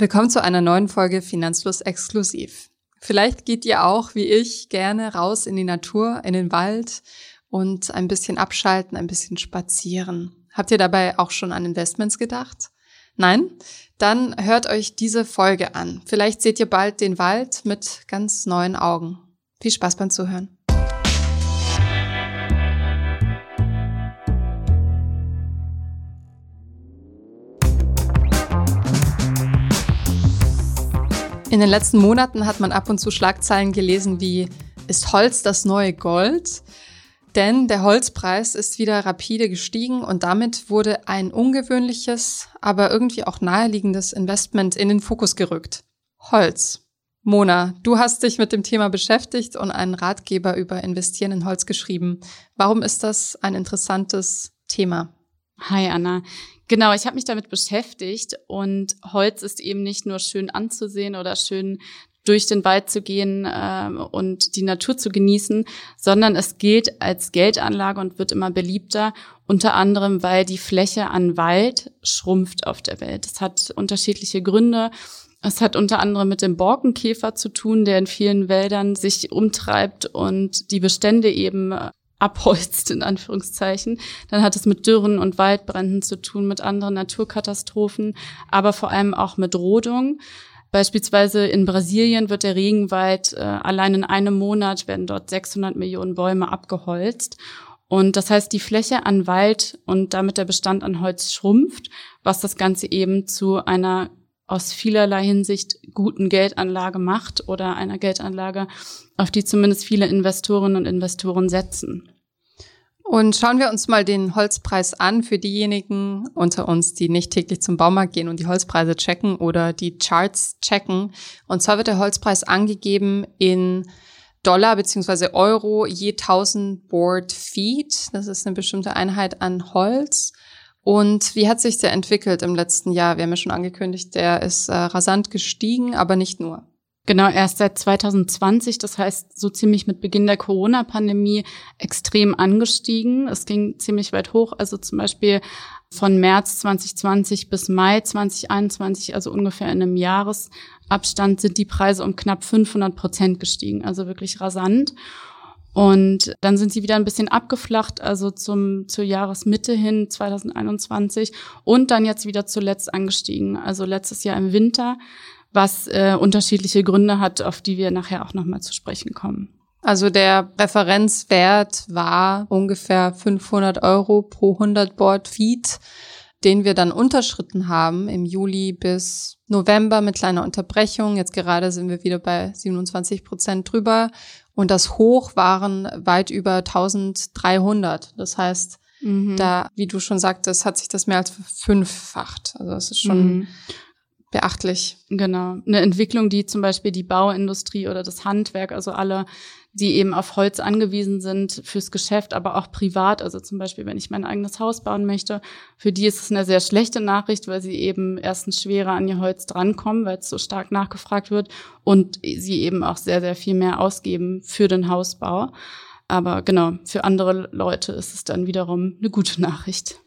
Willkommen zu einer neuen Folge Finanzfluss exklusiv. Vielleicht geht ihr auch, wie ich, gerne raus in die Natur, in den Wald und ein bisschen abschalten, ein bisschen spazieren. Habt ihr dabei auch schon an Investments gedacht? Nein? Dann hört euch diese Folge an. Vielleicht seht ihr bald den Wald mit ganz neuen Augen. Viel Spaß beim Zuhören. In den letzten Monaten hat man ab und zu Schlagzeilen gelesen wie ist Holz das neue Gold? Denn der Holzpreis ist wieder rapide gestiegen und damit wurde ein ungewöhnliches, aber irgendwie auch naheliegendes Investment in den Fokus gerückt. Holz. Mona, du hast dich mit dem Thema beschäftigt und einen Ratgeber über Investieren in Holz geschrieben. Warum ist das ein interessantes Thema? Hi Anna. Genau, ich habe mich damit beschäftigt und Holz ist eben nicht nur schön anzusehen oder schön durch den Wald zu gehen ähm, und die Natur zu genießen, sondern es gilt als Geldanlage und wird immer beliebter, unter anderem, weil die Fläche an Wald schrumpft auf der Welt. Das hat unterschiedliche Gründe. Es hat unter anderem mit dem Borkenkäfer zu tun, der in vielen Wäldern sich umtreibt und die Bestände eben abholzt, in Anführungszeichen. Dann hat es mit Dürren und Waldbränden zu tun, mit anderen Naturkatastrophen, aber vor allem auch mit Rodung. Beispielsweise in Brasilien wird der Regenwald, äh, allein in einem Monat werden dort 600 Millionen Bäume abgeholzt. Und das heißt, die Fläche an Wald und damit der Bestand an Holz schrumpft, was das Ganze eben zu einer aus vielerlei Hinsicht guten Geldanlage macht oder einer Geldanlage, auf die zumindest viele Investorinnen und Investoren setzen. Und schauen wir uns mal den Holzpreis an für diejenigen unter uns, die nicht täglich zum Baumarkt gehen und die Holzpreise checken oder die Charts checken. Und zwar wird der Holzpreis angegeben in Dollar beziehungsweise Euro je 1000 Board Feet. Das ist eine bestimmte Einheit an Holz. Und wie hat sich der entwickelt im letzten Jahr? Wir haben ja schon angekündigt, der ist äh, rasant gestiegen, aber nicht nur. Genau, erst seit 2020, das heißt so ziemlich mit Beginn der Corona-Pandemie, extrem angestiegen. Es ging ziemlich weit hoch, also zum Beispiel von März 2020 bis Mai 2021, also ungefähr in einem Jahresabstand, sind die Preise um knapp 500 Prozent gestiegen, also wirklich rasant. Und dann sind sie wieder ein bisschen abgeflacht, also zum, zur Jahresmitte hin 2021 und dann jetzt wieder zuletzt angestiegen, also letztes Jahr im Winter, was äh, unterschiedliche Gründe hat, auf die wir nachher auch nochmal zu sprechen kommen. Also der Referenzwert war ungefähr 500 Euro pro 100 Board Feet, den wir dann unterschritten haben im Juli bis November mit kleiner Unterbrechung. Jetzt gerade sind wir wieder bei 27 Prozent drüber und das Hoch waren weit über 1300. Das heißt, mhm. da, wie du schon sagtest, hat sich das mehr als fünffacht. Also das ist schon mhm. Beachtlich. Genau. Eine Entwicklung, die zum Beispiel die Bauindustrie oder das Handwerk, also alle die eben auf Holz angewiesen sind fürs Geschäft, aber auch privat. Also zum Beispiel, wenn ich mein eigenes Haus bauen möchte, für die ist es eine sehr schlechte Nachricht, weil sie eben erstens schwerer an ihr Holz drankommen, weil es so stark nachgefragt wird und sie eben auch sehr, sehr viel mehr ausgeben für den Hausbau. Aber genau, für andere Leute ist es dann wiederum eine gute Nachricht.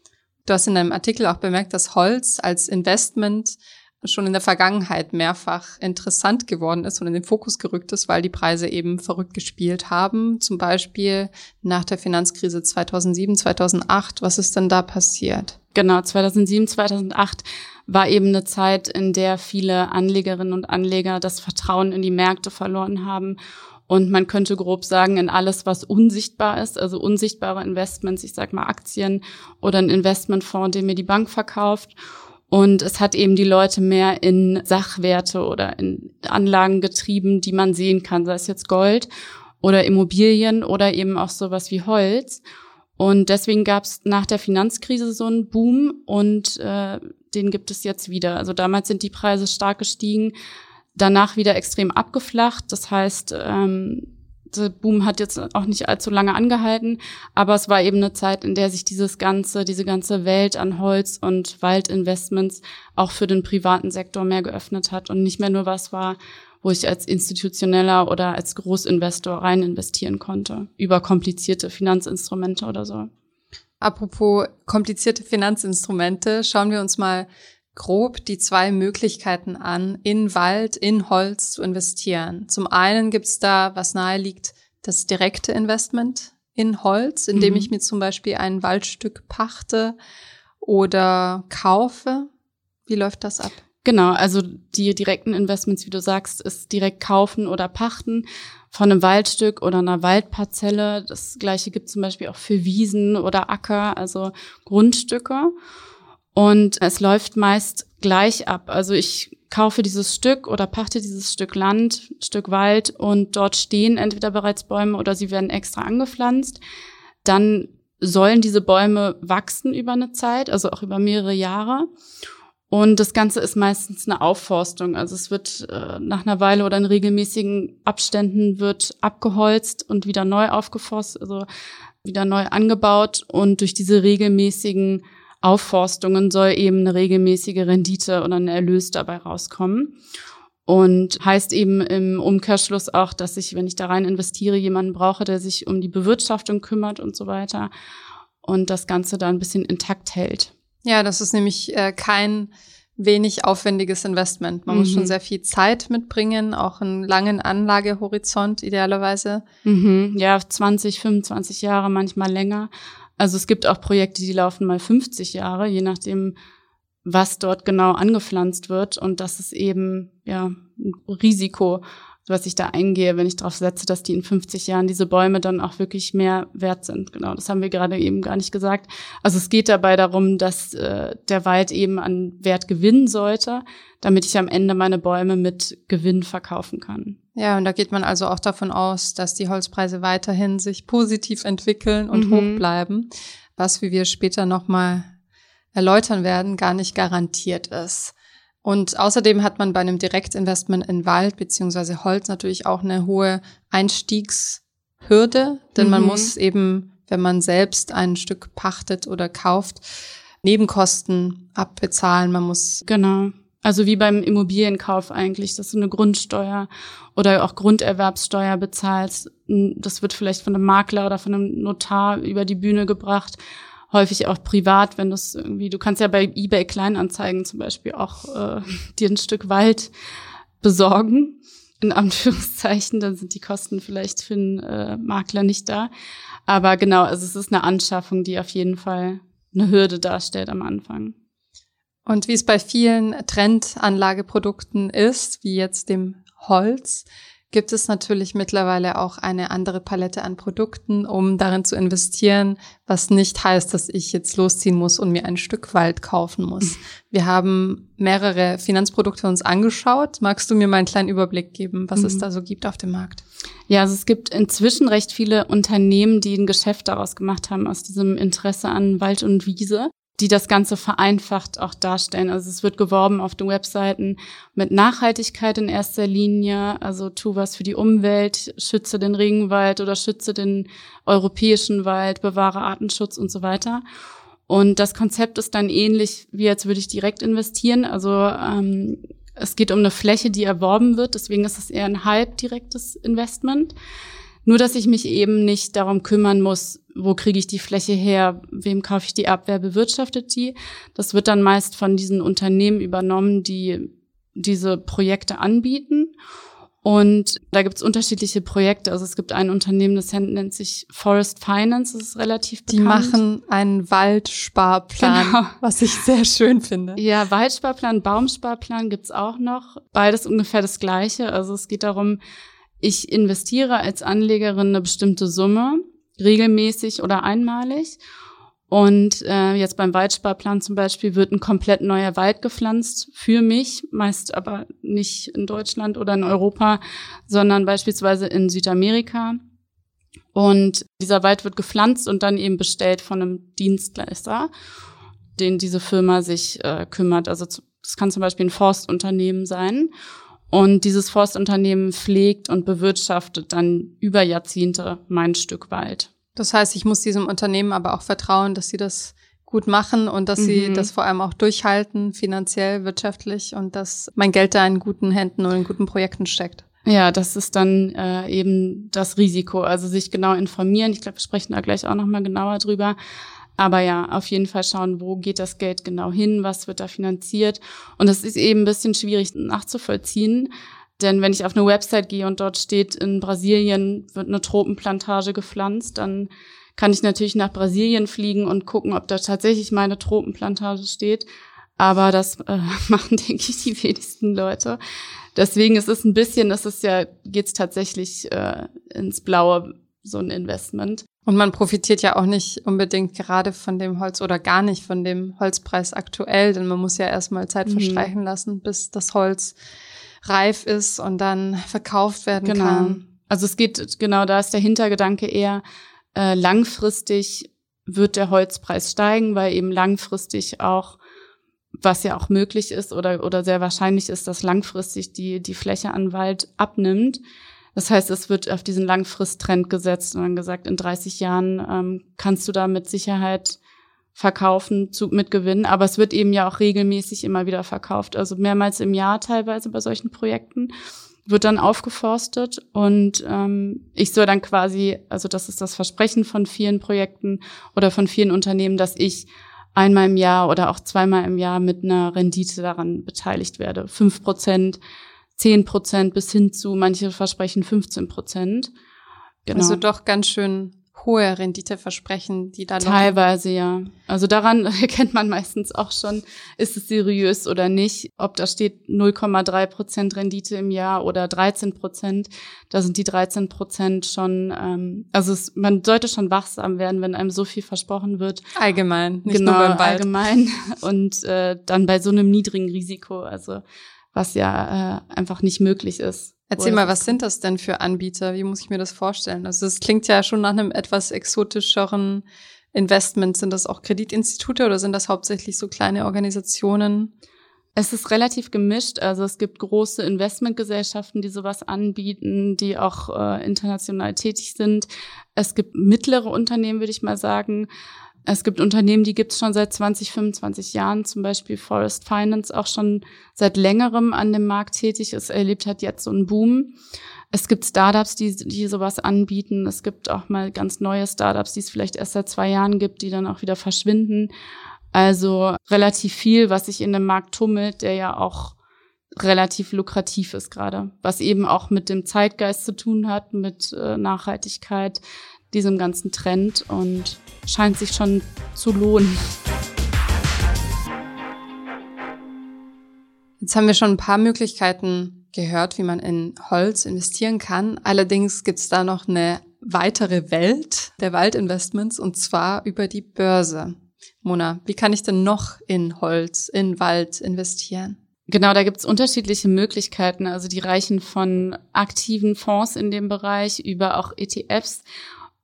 Du hast in deinem Artikel auch bemerkt, dass Holz als Investment schon in der Vergangenheit mehrfach interessant geworden ist und in den Fokus gerückt ist, weil die Preise eben verrückt gespielt haben. Zum Beispiel nach der Finanzkrise 2007, 2008. Was ist denn da passiert? Genau, 2007, 2008 war eben eine Zeit, in der viele Anlegerinnen und Anleger das Vertrauen in die Märkte verloren haben und man könnte grob sagen, in alles, was unsichtbar ist, also unsichtbare Investments, ich sag mal Aktien oder ein Investmentfonds, den mir die Bank verkauft. Und es hat eben die Leute mehr in Sachwerte oder in Anlagen getrieben, die man sehen kann, sei es jetzt Gold oder Immobilien oder eben auch sowas wie Holz. Und deswegen gab es nach der Finanzkrise so einen Boom und äh, den gibt es jetzt wieder. Also damals sind die Preise stark gestiegen, danach wieder extrem abgeflacht. Das heißt, ähm, der Boom hat jetzt auch nicht allzu lange angehalten, aber es war eben eine Zeit, in der sich dieses ganze, diese ganze Welt an Holz- und Waldinvestments auch für den privaten Sektor mehr geöffnet hat und nicht mehr nur was war, wo ich als institutioneller oder als Großinvestor rein investieren konnte, über komplizierte Finanzinstrumente oder so. Apropos komplizierte Finanzinstrumente, schauen wir uns mal grob die zwei Möglichkeiten an, in Wald, in Holz zu investieren. Zum einen gibt's da, was nahe liegt, das direkte Investment in Holz, indem mhm. ich mir zum Beispiel ein Waldstück pachte oder kaufe. Wie läuft das ab? Genau, also die direkten Investments, wie du sagst, ist direkt kaufen oder pachten von einem Waldstück oder einer Waldparzelle. Das gleiche gibt zum Beispiel auch für Wiesen oder Acker, also Grundstücke. Und es läuft meist gleich ab. Also ich kaufe dieses Stück oder pachte dieses Stück Land, Stück Wald und dort stehen entweder bereits Bäume oder sie werden extra angepflanzt. Dann sollen diese Bäume wachsen über eine Zeit, also auch über mehrere Jahre. Und das Ganze ist meistens eine Aufforstung. Also es wird äh, nach einer Weile oder in regelmäßigen Abständen wird abgeholzt und wieder neu aufgeforstet, also wieder neu angebaut. Und durch diese regelmäßigen Aufforstungen soll eben eine regelmäßige Rendite oder ein Erlös dabei rauskommen. Und heißt eben im Umkehrschluss auch, dass ich, wenn ich da rein investiere, jemanden brauche, der sich um die Bewirtschaftung kümmert und so weiter und das Ganze da ein bisschen intakt hält. Ja, das ist nämlich äh, kein wenig aufwendiges Investment. Man mhm. muss schon mhm. sehr viel Zeit mitbringen, auch einen langen Anlagehorizont idealerweise. Mhm. Ja, 20, 25 Jahre, manchmal länger. Also es gibt auch Projekte, die laufen mal 50 Jahre, je nachdem, was dort genau angepflanzt wird. Und das ist eben ja ein Risiko, was ich da eingehe, wenn ich darauf setze, dass die in 50 Jahren diese Bäume dann auch wirklich mehr wert sind. Genau, das haben wir gerade eben gar nicht gesagt. Also es geht dabei darum, dass äh, der Wald eben an Wert gewinnen sollte, damit ich am Ende meine Bäume mit Gewinn verkaufen kann. Ja, und da geht man also auch davon aus, dass die Holzpreise weiterhin sich positiv entwickeln und mhm. hoch bleiben, was, wie wir später nochmal erläutern werden, gar nicht garantiert ist. Und außerdem hat man bei einem Direktinvestment in Wald beziehungsweise Holz natürlich auch eine hohe Einstiegshürde, denn mhm. man muss eben, wenn man selbst ein Stück pachtet oder kauft, Nebenkosten abbezahlen. Man muss genau. Also wie beim Immobilienkauf eigentlich, dass du eine Grundsteuer oder auch Grunderwerbssteuer bezahlst. Das wird vielleicht von einem Makler oder von einem Notar über die Bühne gebracht häufig auch privat, wenn du es irgendwie, du kannst ja bei eBay Kleinanzeigen zum Beispiel auch äh, dir ein Stück Wald besorgen, in Anführungszeichen, dann sind die Kosten vielleicht für einen äh, Makler nicht da. Aber genau, also es ist eine Anschaffung, die auf jeden Fall eine Hürde darstellt am Anfang. Und wie es bei vielen Trendanlageprodukten ist, wie jetzt dem Holz, gibt es natürlich mittlerweile auch eine andere Palette an Produkten, um darin zu investieren, was nicht heißt, dass ich jetzt losziehen muss und mir ein Stück Wald kaufen muss. Wir haben mehrere Finanzprodukte uns angeschaut. Magst du mir mal einen kleinen Überblick geben, was mhm. es da so gibt auf dem Markt? Ja, also es gibt inzwischen recht viele Unternehmen, die ein Geschäft daraus gemacht haben, aus diesem Interesse an Wald und Wiese die das Ganze vereinfacht auch darstellen. Also es wird geworben auf den Webseiten mit Nachhaltigkeit in erster Linie, also tu was für die Umwelt, schütze den Regenwald oder schütze den europäischen Wald, bewahre Artenschutz und so weiter. Und das Konzept ist dann ähnlich, wie jetzt würde ich direkt investieren. Also ähm, es geht um eine Fläche, die erworben wird, deswegen ist es eher ein halb direktes Investment. Nur, dass ich mich eben nicht darum kümmern muss, wo kriege ich die Fläche her, wem kaufe ich die ab, wer bewirtschaftet die. Das wird dann meist von diesen Unternehmen übernommen, die diese Projekte anbieten. Und da gibt es unterschiedliche Projekte. Also es gibt ein Unternehmen, das nennt sich Forest Finance, das ist relativ bekannt. Die machen einen Waldsparplan, genau. was ich sehr schön finde. Ja, Waldsparplan, Baumsparplan gibt's auch noch. Beides ungefähr das gleiche. Also es geht darum, ich investiere als Anlegerin eine bestimmte Summe, regelmäßig oder einmalig. Und äh, jetzt beim Waldsparplan zum Beispiel wird ein komplett neuer Wald gepflanzt für mich, meist aber nicht in Deutschland oder in Europa, sondern beispielsweise in Südamerika. Und dieser Wald wird gepflanzt und dann eben bestellt von einem Dienstleister, den diese Firma sich äh, kümmert. Also es kann zum Beispiel ein Forstunternehmen sein. Und dieses Forstunternehmen pflegt und bewirtschaftet dann über Jahrzehnte mein Stück Wald. Das heißt, ich muss diesem Unternehmen aber auch vertrauen, dass sie das gut machen und dass mhm. sie das vor allem auch durchhalten, finanziell, wirtschaftlich und dass mein Geld da in guten Händen und in guten Projekten steckt. Ja, das ist dann äh, eben das Risiko. Also sich genau informieren. Ich glaube, wir sprechen da gleich auch nochmal genauer drüber. Aber ja, auf jeden Fall schauen, wo geht das Geld genau hin, was wird da finanziert. Und das ist eben ein bisschen schwierig nachzuvollziehen. Denn wenn ich auf eine Website gehe und dort steht, in Brasilien wird eine Tropenplantage gepflanzt, dann kann ich natürlich nach Brasilien fliegen und gucken, ob da tatsächlich meine Tropenplantage steht. Aber das äh, machen, denke ich, die wenigsten Leute. Deswegen ist es ein bisschen, das ist ja, geht's tatsächlich äh, ins Blaue, so ein Investment. Und man profitiert ja auch nicht unbedingt gerade von dem Holz oder gar nicht von dem Holzpreis aktuell, denn man muss ja erstmal Zeit mhm. verstreichen lassen, bis das Holz reif ist und dann verkauft werden genau. kann. Also es geht, genau da ist der Hintergedanke eher, äh, langfristig wird der Holzpreis steigen, weil eben langfristig auch, was ja auch möglich ist oder, oder sehr wahrscheinlich ist, dass langfristig die, die Fläche an Wald abnimmt. Das heißt, es wird auf diesen Langfristtrend gesetzt und dann gesagt, in 30 Jahren ähm, kannst du da mit Sicherheit verkaufen zu, mit Gewinn. Aber es wird eben ja auch regelmäßig immer wieder verkauft. Also mehrmals im Jahr teilweise bei solchen Projekten wird dann aufgeforstet und ähm, ich soll dann quasi, also das ist das Versprechen von vielen Projekten oder von vielen Unternehmen, dass ich einmal im Jahr oder auch zweimal im Jahr mit einer Rendite daran beteiligt werde. Fünf Prozent, zehn Prozent bis hin zu, manche versprechen 15 Prozent. Genau. Also doch ganz schön hohe Renditeversprechen, die da Teilweise, ja. Also daran erkennt man meistens auch schon, ist es seriös oder nicht. Ob da steht 0,3 Prozent Rendite im Jahr oder 13 Prozent, da sind die 13 Prozent schon, ähm, also es, man sollte schon wachsam werden, wenn einem so viel versprochen wird. Allgemein, nicht genau, nur beim Wald. allgemein. Und äh, dann bei so einem niedrigen Risiko, also was ja äh, einfach nicht möglich ist. Erzähl mal, was sind das denn für Anbieter? Wie muss ich mir das vorstellen? Also es klingt ja schon nach einem etwas exotischeren Investment. Sind das auch Kreditinstitute oder sind das hauptsächlich so kleine Organisationen? Es ist relativ gemischt. Also es gibt große Investmentgesellschaften, die sowas anbieten, die auch äh, international tätig sind. Es gibt mittlere Unternehmen, würde ich mal sagen. Es gibt Unternehmen, die gibt es schon seit 20, 25 Jahren, zum Beispiel Forest Finance auch schon seit längerem an dem Markt tätig ist, erlebt hat jetzt so einen Boom. Es gibt Startups, die, die sowas anbieten. Es gibt auch mal ganz neue Startups, die es vielleicht erst seit zwei Jahren gibt, die dann auch wieder verschwinden. Also relativ viel, was sich in dem Markt tummelt, der ja auch relativ lukrativ ist gerade, was eben auch mit dem Zeitgeist zu tun hat, mit äh, Nachhaltigkeit, diesem ganzen Trend und scheint sich schon zu lohnen. Jetzt haben wir schon ein paar Möglichkeiten gehört, wie man in Holz investieren kann. Allerdings gibt es da noch eine weitere Welt der Waldinvestments und zwar über die Börse. Mona, wie kann ich denn noch in Holz, in Wald investieren? Genau, da gibt's unterschiedliche Möglichkeiten. Also die reichen von aktiven Fonds in dem Bereich über auch ETFs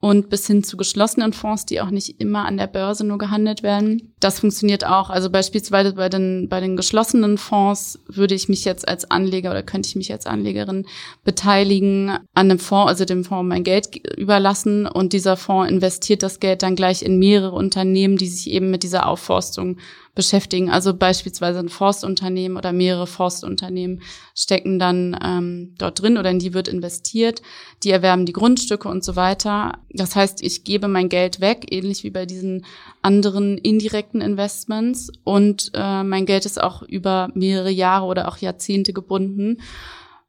und bis hin zu geschlossenen Fonds, die auch nicht immer an der Börse nur gehandelt werden. Das funktioniert auch. Also beispielsweise bei den, bei den geschlossenen Fonds würde ich mich jetzt als Anleger oder könnte ich mich als Anlegerin beteiligen an einem Fonds, also dem Fonds mein Geld überlassen und dieser Fonds investiert das Geld dann gleich in mehrere Unternehmen, die sich eben mit dieser Aufforstung beschäftigen. Also beispielsweise ein Forstunternehmen oder mehrere Forstunternehmen stecken dann ähm, dort drin oder in die wird investiert. Die erwerben die Grundstücke und so weiter. Das heißt, ich gebe mein Geld weg, ähnlich wie bei diesen anderen indirekten Investments. Und äh, mein Geld ist auch über mehrere Jahre oder auch Jahrzehnte gebunden,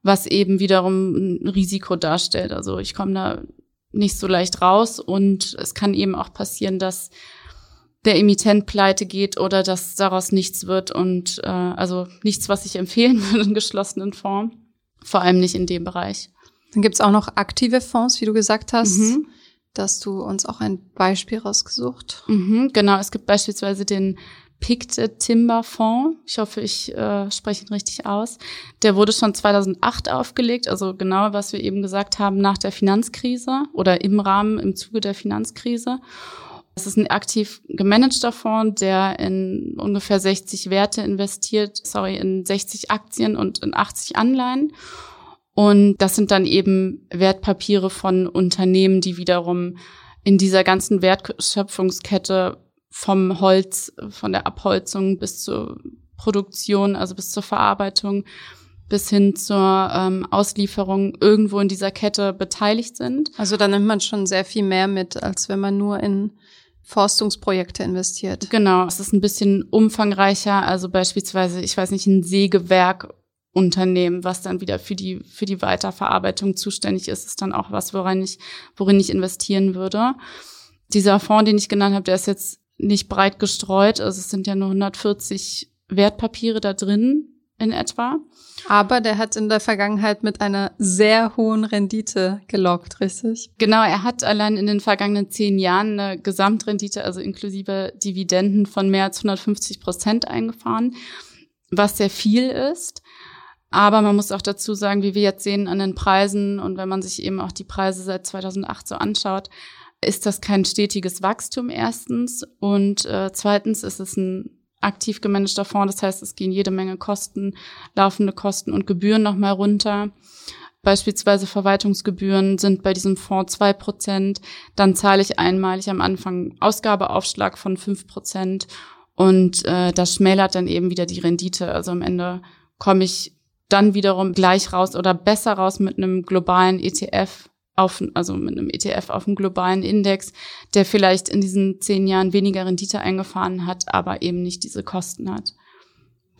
was eben wiederum ein Risiko darstellt. Also ich komme da nicht so leicht raus und es kann eben auch passieren, dass der Emittent pleite geht oder dass daraus nichts wird und äh, also nichts, was ich empfehlen würde in geschlossenen Form. Vor allem nicht in dem Bereich. Dann gibt's auch noch aktive Fonds, wie du gesagt hast. Mhm. Dass du uns auch ein Beispiel rausgesucht. Mhm, genau, es gibt beispielsweise den Picked Timber Fonds. Ich hoffe, ich äh, spreche ihn richtig aus. Der wurde schon 2008 aufgelegt, also genau, was wir eben gesagt haben, nach der Finanzkrise oder im Rahmen, im Zuge der Finanzkrise. Es ist ein aktiv gemanagter Fonds, der in ungefähr 60 Werte investiert, sorry, in 60 Aktien und in 80 Anleihen. Und das sind dann eben Wertpapiere von Unternehmen, die wiederum in dieser ganzen Wertschöpfungskette vom Holz, von der Abholzung bis zur Produktion, also bis zur Verarbeitung, bis hin zur ähm, Auslieferung irgendwo in dieser Kette beteiligt sind. Also da nimmt man schon sehr viel mehr mit, als wenn man nur in Forstungsprojekte investiert. Genau, es ist ein bisschen umfangreicher. Also beispielsweise, ich weiß nicht, ein Sägewerkunternehmen, was dann wieder für die, für die Weiterverarbeitung zuständig ist, ist dann auch was, worin ich, worin ich investieren würde. Dieser Fonds, den ich genannt habe, der ist jetzt nicht breit gestreut. Also es sind ja nur 140 Wertpapiere da drin in etwa. Aber der hat in der Vergangenheit mit einer sehr hohen Rendite gelockt, richtig? Genau, er hat allein in den vergangenen zehn Jahren eine Gesamtrendite, also inklusive Dividenden von mehr als 150 Prozent eingefahren, was sehr viel ist. Aber man muss auch dazu sagen, wie wir jetzt sehen an den Preisen und wenn man sich eben auch die Preise seit 2008 so anschaut, ist das kein stetiges Wachstum erstens und äh, zweitens ist es ein aktiv gemanagter Fonds. Das heißt, es gehen jede Menge Kosten, laufende Kosten und Gebühren nochmal runter. Beispielsweise Verwaltungsgebühren sind bei diesem Fonds zwei Prozent. Dann zahle ich einmalig am Anfang Ausgabeaufschlag von fünf Prozent. Und äh, das schmälert dann eben wieder die Rendite. Also am Ende komme ich dann wiederum gleich raus oder besser raus mit einem globalen ETF, auf, also mit einem ETF auf einem globalen Index, der vielleicht in diesen zehn Jahren weniger Rendite eingefahren hat, aber eben nicht diese Kosten hat.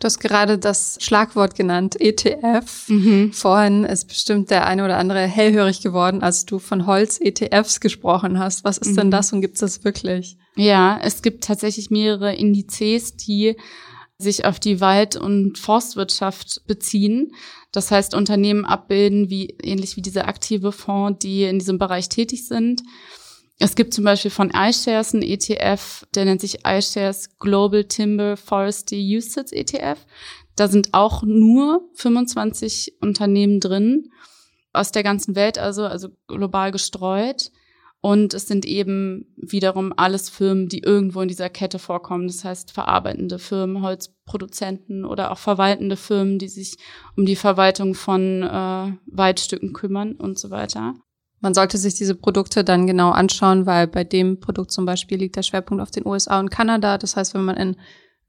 Du hast gerade das Schlagwort genannt, ETF. Mhm. Vorhin ist bestimmt der eine oder andere hellhörig geworden, als du von Holz-ETFs gesprochen hast. Was ist mhm. denn das und gibt es das wirklich? Ja, es gibt tatsächlich mehrere Indizes, die sich auf die Wald- und Forstwirtschaft beziehen. Das heißt, Unternehmen abbilden, wie, ähnlich wie diese aktive Fonds, die in diesem Bereich tätig sind. Es gibt zum Beispiel von iShares einen ETF, der nennt sich iShares Global Timber Forestry Usage ETF. Da sind auch nur 25 Unternehmen drin aus der ganzen Welt, also, also global gestreut. Und es sind eben wiederum alles Firmen, die irgendwo in dieser Kette vorkommen. Das heißt, verarbeitende Firmen, Holzproduzenten oder auch verwaltende Firmen, die sich um die Verwaltung von äh, Waldstücken kümmern und so weiter. Man sollte sich diese Produkte dann genau anschauen, weil bei dem Produkt zum Beispiel liegt der Schwerpunkt auf den USA und Kanada. Das heißt, wenn man in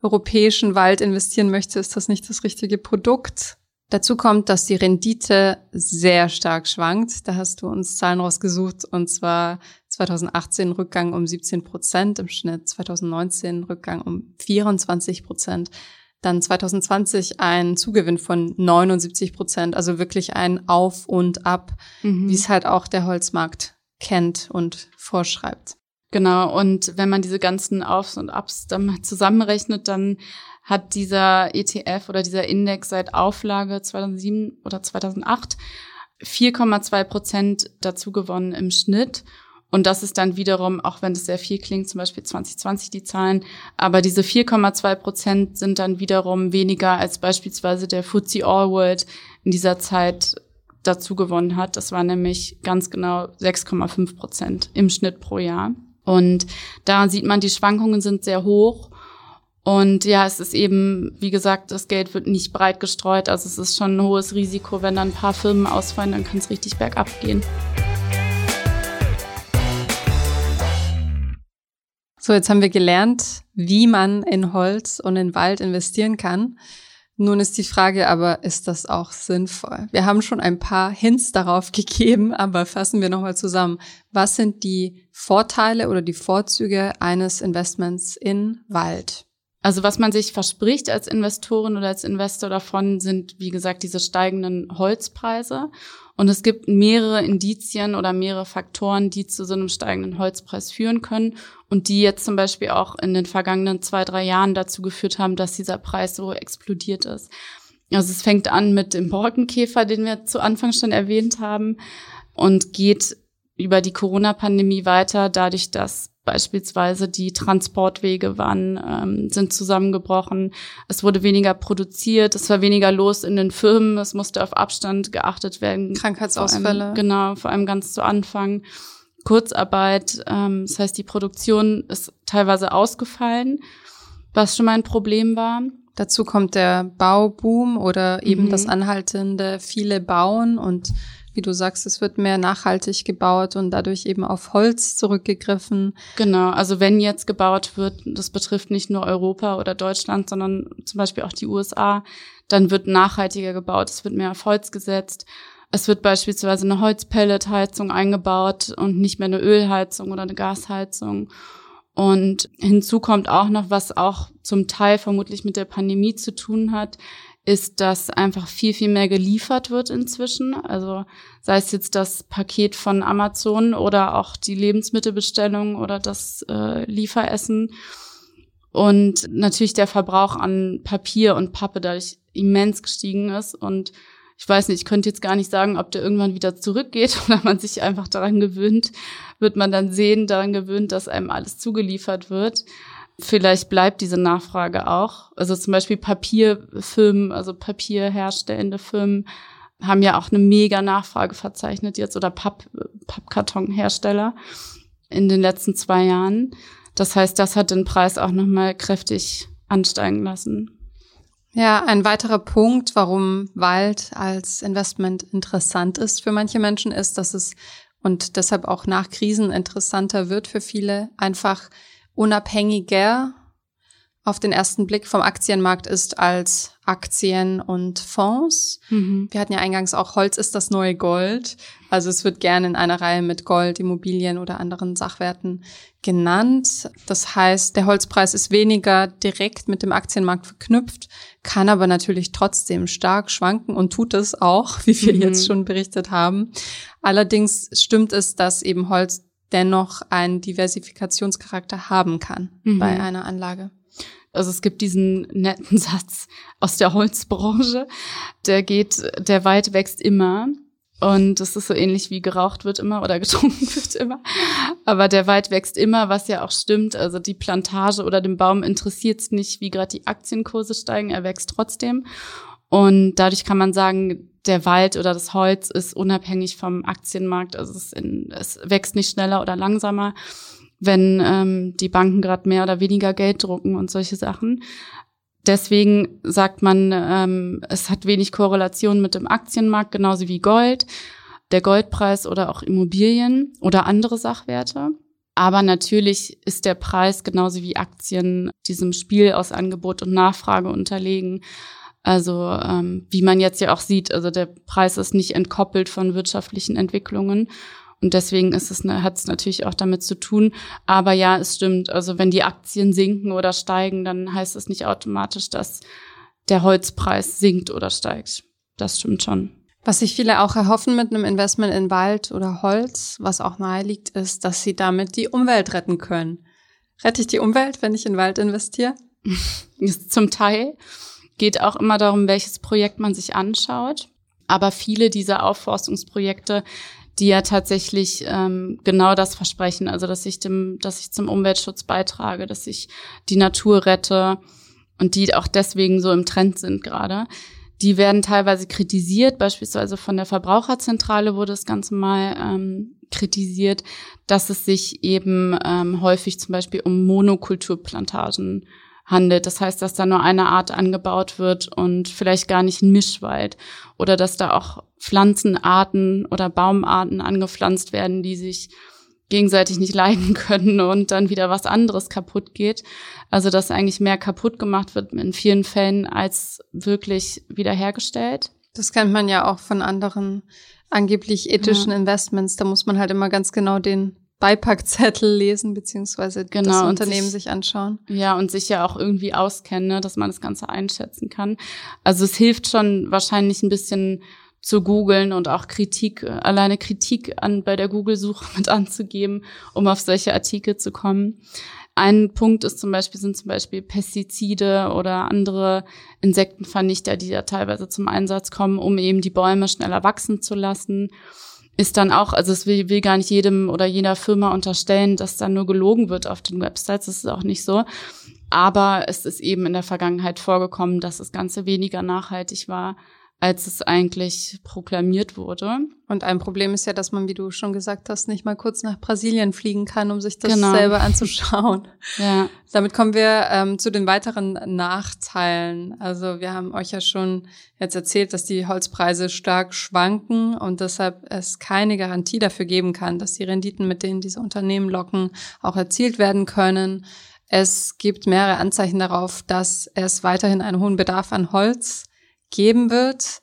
europäischen Wald investieren möchte, ist das nicht das richtige Produkt. Dazu kommt, dass die Rendite sehr stark schwankt. Da hast du uns Zahlen rausgesucht und zwar 2018 Rückgang um 17 Prozent im Schnitt, 2019 Rückgang um 24 Prozent, dann 2020 ein Zugewinn von 79 Prozent, also wirklich ein Auf und Ab, mhm. wie es halt auch der Holzmarkt kennt und vorschreibt. Genau, und wenn man diese ganzen Aufs und Ups dann zusammenrechnet, dann hat dieser ETF oder dieser Index seit Auflage 2007 oder 2008 4,2 Prozent dazu gewonnen im Schnitt. Und das ist dann wiederum, auch wenn es sehr viel klingt, zum Beispiel 2020 die Zahlen, aber diese 4,2 Prozent sind dann wiederum weniger als beispielsweise der FTSE All World in dieser Zeit dazu gewonnen hat. Das war nämlich ganz genau 6,5 Prozent im Schnitt pro Jahr. Und da sieht man, die Schwankungen sind sehr hoch. Und ja, es ist eben, wie gesagt, das Geld wird nicht breit gestreut. Also es ist schon ein hohes Risiko. Wenn dann ein paar Firmen ausfallen, dann kann es richtig bergab gehen. So, jetzt haben wir gelernt, wie man in Holz und in Wald investieren kann. Nun ist die Frage aber, ist das auch sinnvoll? Wir haben schon ein paar Hints darauf gegeben, aber fassen wir nochmal zusammen. Was sind die Vorteile oder die Vorzüge eines Investments in Wald? Also was man sich verspricht als Investorin oder als Investor davon, sind, wie gesagt, diese steigenden Holzpreise. Und es gibt mehrere Indizien oder mehrere Faktoren, die zu so einem steigenden Holzpreis führen können und die jetzt zum Beispiel auch in den vergangenen zwei, drei Jahren dazu geführt haben, dass dieser Preis so explodiert ist. Also es fängt an mit dem Borkenkäfer, den wir zu Anfang schon erwähnt haben und geht über die Corona-Pandemie weiter, dadurch, dass beispielsweise die Transportwege waren, ähm, sind zusammengebrochen. Es wurde weniger produziert, es war weniger los in den Firmen, es musste auf Abstand geachtet werden. Krankheitsausfälle. Vor allem, genau, vor allem ganz zu Anfang. Kurzarbeit, ähm, das heißt, die Produktion ist teilweise ausgefallen, was schon mal ein Problem war. Dazu kommt der Bauboom oder eben mhm. das anhaltende viele Bauen und wie du sagst, es wird mehr nachhaltig gebaut und dadurch eben auf Holz zurückgegriffen. Genau, also wenn jetzt gebaut wird, das betrifft nicht nur Europa oder Deutschland, sondern zum Beispiel auch die USA, dann wird nachhaltiger gebaut, es wird mehr auf Holz gesetzt. Es wird beispielsweise eine Holzpelletheizung eingebaut und nicht mehr eine Ölheizung oder eine Gasheizung. Und hinzu kommt auch noch, was auch zum Teil vermutlich mit der Pandemie zu tun hat, ist, dass einfach viel, viel mehr geliefert wird inzwischen. Also sei es jetzt das Paket von Amazon oder auch die Lebensmittelbestellung oder das äh, Lieferessen. Und natürlich der Verbrauch an Papier und Pappe dadurch immens gestiegen ist. Und ich weiß nicht, ich könnte jetzt gar nicht sagen, ob der irgendwann wieder zurückgeht oder man sich einfach daran gewöhnt, wird man dann sehen, daran gewöhnt, dass einem alles zugeliefert wird. Vielleicht bleibt diese Nachfrage auch. Also zum Beispiel Papierfirmen, also papierherstellende Firmen haben ja auch eine mega Nachfrage verzeichnet jetzt oder Papp, Pappkartonhersteller in den letzten zwei Jahren. Das heißt, das hat den Preis auch nochmal kräftig ansteigen lassen. Ja, ein weiterer Punkt, warum Wald als Investment interessant ist für manche Menschen, ist, dass es und deshalb auch nach Krisen interessanter wird für viele, einfach unabhängiger auf den ersten Blick vom Aktienmarkt ist als Aktien und Fonds. Mhm. Wir hatten ja eingangs auch Holz ist das neue Gold. Also es wird gerne in einer Reihe mit Gold, Immobilien oder anderen Sachwerten genannt. Das heißt, der Holzpreis ist weniger direkt mit dem Aktienmarkt verknüpft, kann aber natürlich trotzdem stark schwanken und tut es auch, wie wir mhm. jetzt schon berichtet haben. Allerdings stimmt es, dass eben Holz dennoch einen Diversifikationscharakter haben kann mhm. bei einer Anlage. Also es gibt diesen netten Satz aus der Holzbranche, der geht, der Wald wächst immer. Und das ist so ähnlich wie geraucht wird immer oder getrunken wird immer. Aber der Wald wächst immer, was ja auch stimmt. Also die Plantage oder den Baum interessiert es nicht, wie gerade die Aktienkurse steigen. Er wächst trotzdem. Und dadurch kann man sagen, der Wald oder das Holz ist unabhängig vom Aktienmarkt. Also es, in, es wächst nicht schneller oder langsamer, wenn ähm, die Banken gerade mehr oder weniger Geld drucken und solche Sachen. Deswegen sagt man, ähm, es hat wenig Korrelation mit dem Aktienmarkt, genauso wie Gold, der Goldpreis oder auch Immobilien oder andere Sachwerte. Aber natürlich ist der Preis genauso wie Aktien diesem Spiel aus Angebot und Nachfrage unterlegen. Also ähm, wie man jetzt ja auch sieht, also der Preis ist nicht entkoppelt von wirtschaftlichen Entwicklungen. Und deswegen ist es, hat es natürlich auch damit zu tun. Aber ja, es stimmt. Also wenn die Aktien sinken oder steigen, dann heißt es nicht automatisch, dass der Holzpreis sinkt oder steigt. Das stimmt schon. Was sich viele auch erhoffen mit einem Investment in Wald oder Holz, was auch nahe liegt, ist, dass sie damit die Umwelt retten können. Rette ich die Umwelt, wenn ich in Wald investiere? Zum Teil geht auch immer darum, welches Projekt man sich anschaut. Aber viele dieser Aufforstungsprojekte, die ja tatsächlich ähm, genau das versprechen, also dass ich dem, dass ich zum Umweltschutz beitrage, dass ich die Natur rette und die auch deswegen so im Trend sind gerade. Die werden teilweise kritisiert, beispielsweise von der Verbraucherzentrale wurde das Ganze mal ähm, kritisiert, dass es sich eben ähm, häufig zum Beispiel um Monokulturplantagen handelt. Das heißt, dass da nur eine Art angebaut wird und vielleicht gar nicht ein Mischwald. Oder dass da auch Pflanzenarten oder Baumarten angepflanzt werden, die sich gegenseitig nicht leiden können und dann wieder was anderes kaputt geht. Also dass eigentlich mehr kaputt gemacht wird in vielen Fällen als wirklich wiederhergestellt. Das kennt man ja auch von anderen angeblich ethischen ja. Investments. Da muss man halt immer ganz genau den Beipackzettel lesen, beziehungsweise genau, das Unternehmen sich, sich, anschauen. Ja, und sich ja auch irgendwie auskennen, ne, dass man das Ganze einschätzen kann. Also es hilft schon wahrscheinlich ein bisschen zu googeln und auch Kritik, alleine Kritik an, bei der Google-Suche mit anzugeben, um auf solche Artikel zu kommen. Ein Punkt ist zum Beispiel, sind zum Beispiel Pestizide oder andere Insektenvernichter, die da teilweise zum Einsatz kommen, um eben die Bäume schneller wachsen zu lassen ist dann auch, also es will, will gar nicht jedem oder jeder Firma unterstellen, dass dann nur gelogen wird auf den Websites. Das ist auch nicht so. Aber es ist eben in der Vergangenheit vorgekommen, dass das Ganze weniger nachhaltig war als es eigentlich proklamiert wurde. Und ein Problem ist ja, dass man, wie du schon gesagt hast, nicht mal kurz nach Brasilien fliegen kann, um sich das genau. selber anzuschauen. ja. Damit kommen wir ähm, zu den weiteren Nachteilen. Also wir haben euch ja schon jetzt erzählt, dass die Holzpreise stark schwanken und deshalb es keine Garantie dafür geben kann, dass die Renditen, mit denen diese Unternehmen locken, auch erzielt werden können. Es gibt mehrere Anzeichen darauf, dass es weiterhin einen hohen Bedarf an Holz geben wird.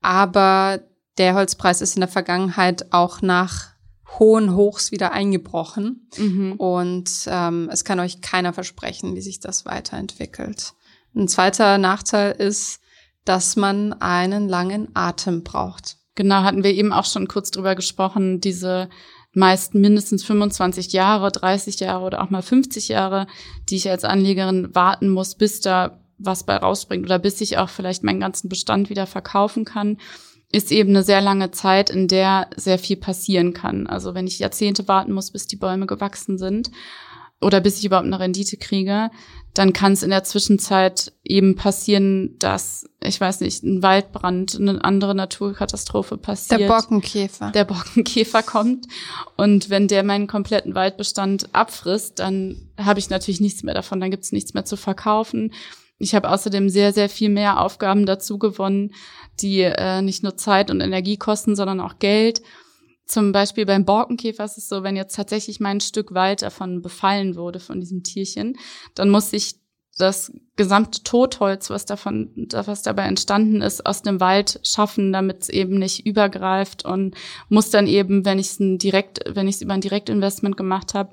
Aber der Holzpreis ist in der Vergangenheit auch nach hohen Hochs wieder eingebrochen. Mhm. Und ähm, es kann euch keiner versprechen, wie sich das weiterentwickelt. Ein zweiter Nachteil ist, dass man einen langen Atem braucht. Genau, hatten wir eben auch schon kurz drüber gesprochen, diese meist mindestens 25 Jahre, 30 Jahre oder auch mal 50 Jahre, die ich als Anlegerin warten muss, bis da was bei rausbringt oder bis ich auch vielleicht meinen ganzen Bestand wieder verkaufen kann, ist eben eine sehr lange Zeit, in der sehr viel passieren kann. Also wenn ich Jahrzehnte warten muss, bis die Bäume gewachsen sind oder bis ich überhaupt eine Rendite kriege, dann kann es in der Zwischenzeit eben passieren, dass, ich weiß nicht, ein Waldbrand, eine andere Naturkatastrophe passiert. Der Borkenkäfer. Der Borkenkäfer kommt. Und wenn der meinen kompletten Waldbestand abfrisst, dann habe ich natürlich nichts mehr davon. Dann gibt es nichts mehr zu verkaufen. Ich habe außerdem sehr, sehr viel mehr Aufgaben dazu gewonnen, die äh, nicht nur Zeit und Energie kosten, sondern auch Geld. Zum Beispiel beim Borkenkäfer ist es so, wenn jetzt tatsächlich mein Stück Wald davon befallen wurde, von diesem Tierchen, dann muss ich das gesamte Totholz, was davon, was dabei entstanden ist, aus dem Wald schaffen, damit es eben nicht übergreift und muss dann eben, wenn ich es direkt, wenn ich es über ein Direktinvestment gemacht habe,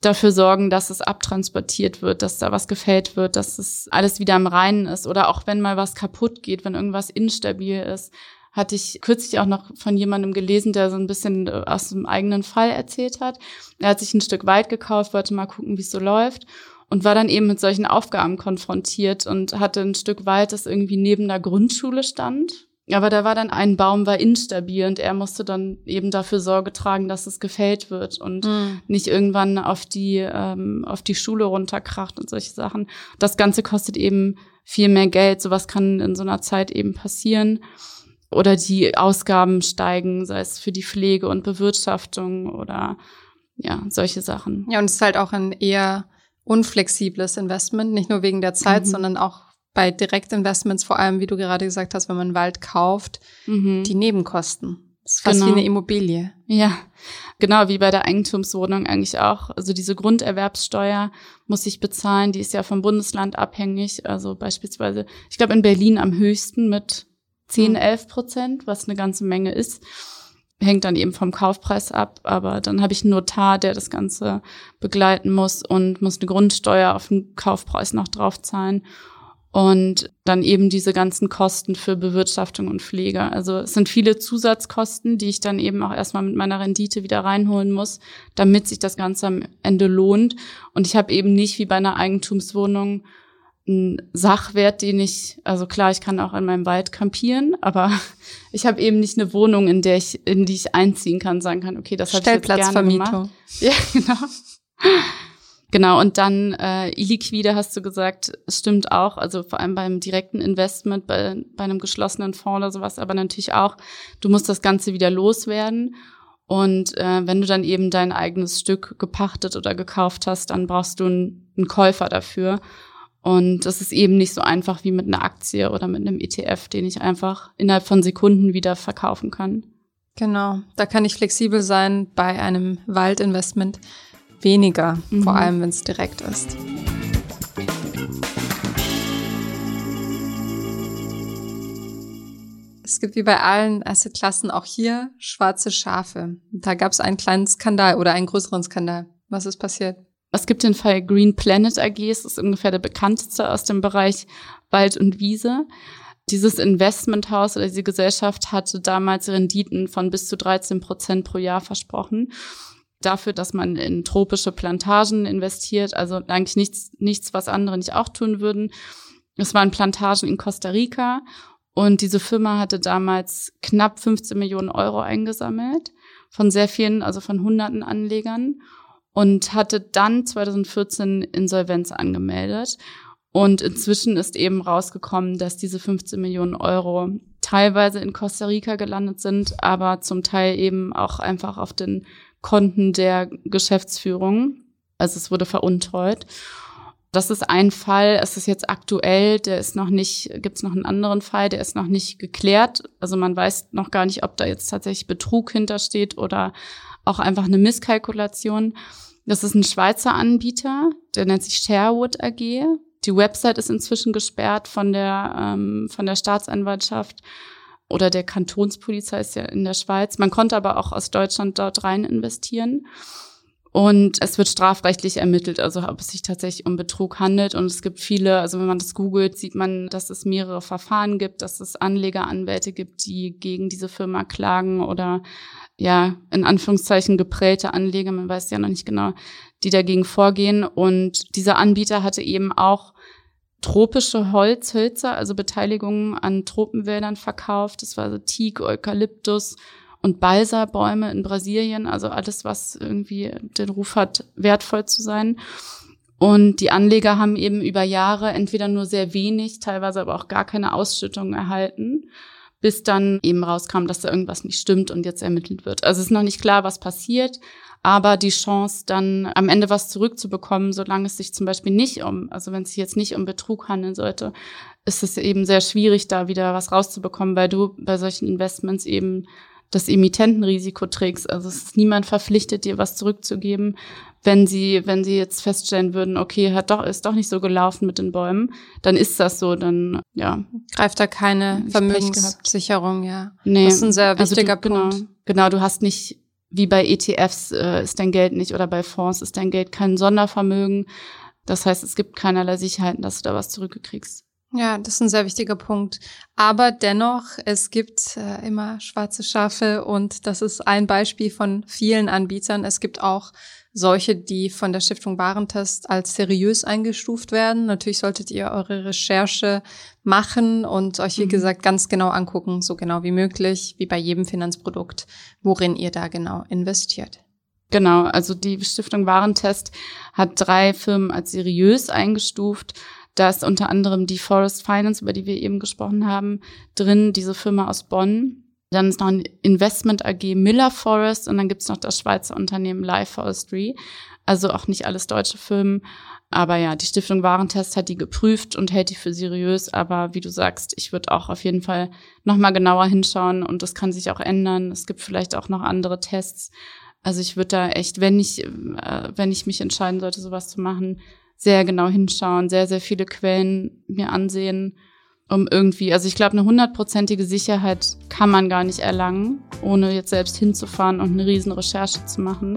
dafür sorgen, dass es abtransportiert wird, dass da was gefällt wird, dass es alles wieder im Reinen ist oder auch wenn mal was kaputt geht, wenn irgendwas instabil ist, hatte ich kürzlich auch noch von jemandem gelesen, der so ein bisschen äh, aus dem eigenen Fall erzählt hat. Er hat sich ein Stück Wald gekauft, wollte mal gucken, wie es so läuft und war dann eben mit solchen Aufgaben konfrontiert und hatte ein Stück Wald, das irgendwie neben der Grundschule stand. Aber da war dann ein Baum war instabil und er musste dann eben dafür Sorge tragen, dass es gefällt wird und mhm. nicht irgendwann auf die ähm, auf die Schule runterkracht und solche Sachen. Das Ganze kostet eben viel mehr Geld. Sowas kann in so einer Zeit eben passieren oder die Ausgaben steigen, sei es für die Pflege und Bewirtschaftung oder ja, solche Sachen. Ja, und es ist halt auch ein eher unflexibles Investment, nicht nur wegen der Zeit, mhm. sondern auch bei Direktinvestments, vor allem, wie du gerade gesagt hast, wenn man Wald kauft, mhm. die Nebenkosten. Das ist fast genau. wie eine Immobilie. Ja, genau wie bei der Eigentumswohnung eigentlich auch. Also diese Grunderwerbssteuer muss ich bezahlen, die ist ja vom Bundesland abhängig. Also beispielsweise, ich glaube in Berlin am höchsten mit 10, 11 mhm. Prozent, was eine ganze Menge ist. Hängt dann eben vom Kaufpreis ab, aber dann habe ich einen Notar, der das Ganze begleiten muss und muss eine Grundsteuer auf den Kaufpreis noch draufzahlen. Und dann eben diese ganzen Kosten für Bewirtschaftung und Pflege. Also es sind viele Zusatzkosten, die ich dann eben auch erstmal mit meiner Rendite wieder reinholen muss, damit sich das Ganze am Ende lohnt. Und ich habe eben nicht wie bei einer Eigentumswohnung ein Sachwert, den ich, also klar, ich kann auch in meinem Wald campieren, aber ich habe eben nicht eine Wohnung, in der ich, in die ich einziehen kann, sagen kann, okay, das habe ich jetzt gerne gemacht. Ja, genau. Genau, und dann äh, illiquide hast du gesagt, es stimmt auch, also vor allem beim direkten Investment, bei, bei einem geschlossenen Fonds oder sowas, aber natürlich auch, du musst das Ganze wieder loswerden. Und äh, wenn du dann eben dein eigenes Stück gepachtet oder gekauft hast, dann brauchst du einen, einen Käufer dafür. Und das ist eben nicht so einfach wie mit einer Aktie oder mit einem ETF, den ich einfach innerhalb von Sekunden wieder verkaufen kann. Genau, da kann ich flexibel sein bei einem Waldinvestment weniger, mhm. vor allem wenn es direkt ist. Es gibt wie bei allen Assetklassen auch hier schwarze Schafe. Da gab es einen kleinen Skandal oder einen größeren Skandal. Was ist passiert? Es gibt den Fall Green Planet AG, das ist ungefähr der bekannteste aus dem Bereich Wald und Wiese. Dieses Investmenthaus oder diese Gesellschaft hatte damals Renditen von bis zu 13 Prozent pro Jahr versprochen. Dafür, dass man in tropische Plantagen investiert, also eigentlich nichts, nichts, was andere nicht auch tun würden. Es waren Plantagen in Costa Rica und diese Firma hatte damals knapp 15 Millionen Euro eingesammelt von sehr vielen, also von hunderten Anlegern und hatte dann 2014 Insolvenz angemeldet. Und inzwischen ist eben rausgekommen, dass diese 15 Millionen Euro teilweise in Costa Rica gelandet sind, aber zum Teil eben auch einfach auf den Konten der Geschäftsführung. Also es wurde veruntreut. Das ist ein Fall, es ist jetzt aktuell, der ist noch nicht, gibt es noch einen anderen Fall, der ist noch nicht geklärt. Also man weiß noch gar nicht, ob da jetzt tatsächlich Betrug hintersteht oder auch einfach eine Misskalkulation. Das ist ein Schweizer Anbieter, der nennt sich Sherwood AG. Die Website ist inzwischen gesperrt von der, ähm, von der Staatsanwaltschaft. Oder der Kantonspolizei ist ja in der Schweiz. Man konnte aber auch aus Deutschland dort rein investieren. Und es wird strafrechtlich ermittelt, also ob es sich tatsächlich um Betrug handelt. Und es gibt viele, also wenn man das googelt, sieht man, dass es mehrere Verfahren gibt, dass es Anlegeranwälte gibt, die gegen diese Firma klagen oder ja, in Anführungszeichen geprellte Anleger, man weiß ja noch nicht genau, die dagegen vorgehen. Und dieser Anbieter hatte eben auch tropische Holzhölzer, also Beteiligungen an Tropenwäldern verkauft. Das war so Teak, Eukalyptus und Balsa-Bäume in Brasilien, also alles, was irgendwie den Ruf hat, wertvoll zu sein. Und die Anleger haben eben über Jahre entweder nur sehr wenig, teilweise aber auch gar keine Ausschüttung erhalten, bis dann eben rauskam, dass da irgendwas nicht stimmt und jetzt ermittelt wird. Also es ist noch nicht klar, was passiert, aber die Chance, dann am Ende was zurückzubekommen, solange es sich zum Beispiel nicht um, also wenn es sich jetzt nicht um Betrug handeln sollte, ist es eben sehr schwierig, da wieder was rauszubekommen, weil du bei solchen Investments eben das Emittentenrisiko trägst. Also es ist niemand verpflichtet, dir was zurückzugeben, wenn sie, wenn sie jetzt feststellen würden, okay, hat doch, ist doch nicht so gelaufen mit den Bäumen, dann ist das so, dann, ja. Greift da keine Vermögenssicherung, ja. Nee. Das ist ein sehr wichtiger also du, genau, Punkt. Genau, du hast nicht, wie bei ETFs äh, ist dein Geld nicht oder bei Fonds ist dein Geld kein Sondervermögen. Das heißt, es gibt keinerlei Sicherheiten, dass du da was zurückkriegst. Ja, das ist ein sehr wichtiger Punkt. Aber dennoch, es gibt äh, immer schwarze Schafe und das ist ein Beispiel von vielen Anbietern. Es gibt auch solche, die von der Stiftung Warentest als seriös eingestuft werden. Natürlich solltet ihr eure Recherche machen und euch, wie mhm. gesagt, ganz genau angucken, so genau wie möglich, wie bei jedem Finanzprodukt, worin ihr da genau investiert. Genau, also die Stiftung Warentest hat drei Firmen als seriös eingestuft. Da ist unter anderem die Forest Finance, über die wir eben gesprochen haben, drin, diese Firma aus Bonn. Dann ist noch ein Investment AG Miller Forest und dann gibt's noch das Schweizer Unternehmen Life Forestry. Also auch nicht alles deutsche Firmen. Aber ja, die Stiftung Warentest hat die geprüft und hält die für seriös. Aber wie du sagst, ich würde auch auf jeden Fall nochmal genauer hinschauen und das kann sich auch ändern. Es gibt vielleicht auch noch andere Tests. Also ich würde da echt, wenn ich, äh, wenn ich mich entscheiden sollte, sowas zu machen, sehr genau hinschauen, sehr, sehr viele Quellen mir ansehen, um irgendwie, also ich glaube, eine hundertprozentige Sicherheit kann man gar nicht erlangen, ohne jetzt selbst hinzufahren und eine riesen Recherche zu machen.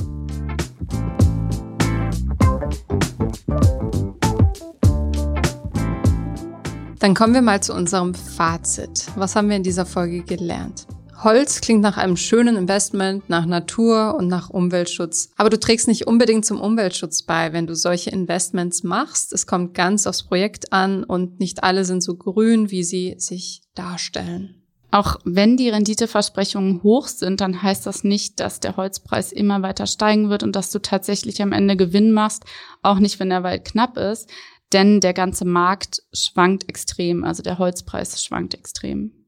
Dann kommen wir mal zu unserem Fazit. Was haben wir in dieser Folge gelernt? Holz klingt nach einem schönen Investment, nach Natur und nach Umweltschutz. Aber du trägst nicht unbedingt zum Umweltschutz bei, wenn du solche Investments machst. Es kommt ganz aufs Projekt an und nicht alle sind so grün, wie sie sich darstellen. Auch wenn die Renditeversprechungen hoch sind, dann heißt das nicht, dass der Holzpreis immer weiter steigen wird und dass du tatsächlich am Ende Gewinn machst, auch nicht, wenn der Wald knapp ist, denn der ganze Markt schwankt extrem, also der Holzpreis schwankt extrem.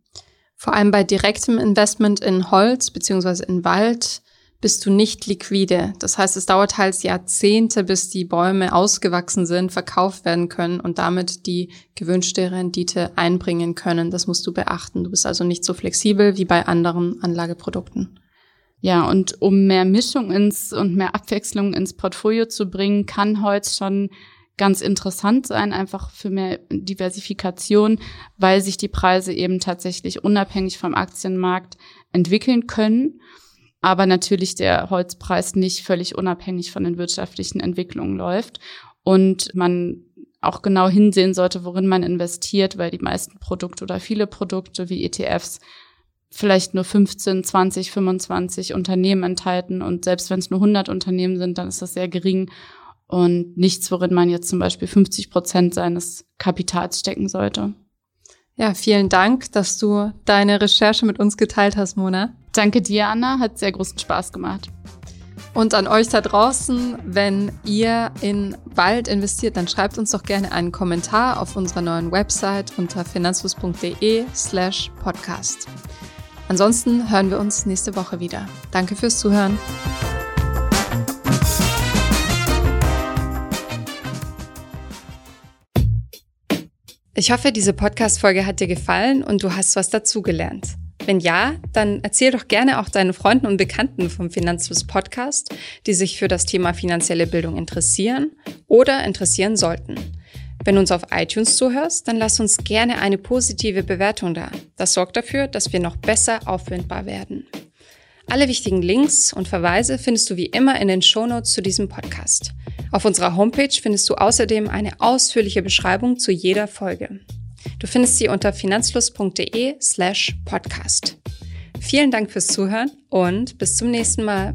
Vor allem bei direktem Investment in Holz beziehungsweise in Wald bist du nicht liquide. Das heißt, es dauert halt Jahrzehnte, bis die Bäume ausgewachsen sind, verkauft werden können und damit die gewünschte Rendite einbringen können. Das musst du beachten. Du bist also nicht so flexibel wie bei anderen Anlageprodukten. Ja, und um mehr Mischung ins und mehr Abwechslung ins Portfolio zu bringen, kann Holz schon ganz interessant sein, einfach für mehr Diversifikation, weil sich die Preise eben tatsächlich unabhängig vom Aktienmarkt entwickeln können. Aber natürlich der Holzpreis nicht völlig unabhängig von den wirtschaftlichen Entwicklungen läuft. Und man auch genau hinsehen sollte, worin man investiert, weil die meisten Produkte oder viele Produkte wie ETFs vielleicht nur 15, 20, 25 Unternehmen enthalten. Und selbst wenn es nur 100 Unternehmen sind, dann ist das sehr gering und nichts, worin man jetzt zum Beispiel 50 Prozent seines Kapitals stecken sollte. Ja, vielen Dank, dass du deine Recherche mit uns geteilt hast, Mona. Danke dir, Anna. Hat sehr großen Spaß gemacht. Und an euch da draußen, wenn ihr in Wald investiert, dann schreibt uns doch gerne einen Kommentar auf unserer neuen Website unter finanzfluss.de slash podcast. Ansonsten hören wir uns nächste Woche wieder. Danke fürs Zuhören. Ich hoffe, diese Podcast-Folge hat dir gefallen und du hast was dazugelernt. Wenn ja, dann erzähl doch gerne auch deinen Freunden und Bekannten vom Finanzfluss Podcast, die sich für das Thema finanzielle Bildung interessieren oder interessieren sollten. Wenn du uns auf iTunes zuhörst, dann lass uns gerne eine positive Bewertung da. Das sorgt dafür, dass wir noch besser auffindbar werden. Alle wichtigen Links und Verweise findest du wie immer in den Shownotes zu diesem Podcast. Auf unserer Homepage findest du außerdem eine ausführliche Beschreibung zu jeder Folge. Du findest sie unter finanzfluss.de slash podcast. Vielen Dank fürs Zuhören und bis zum nächsten Mal.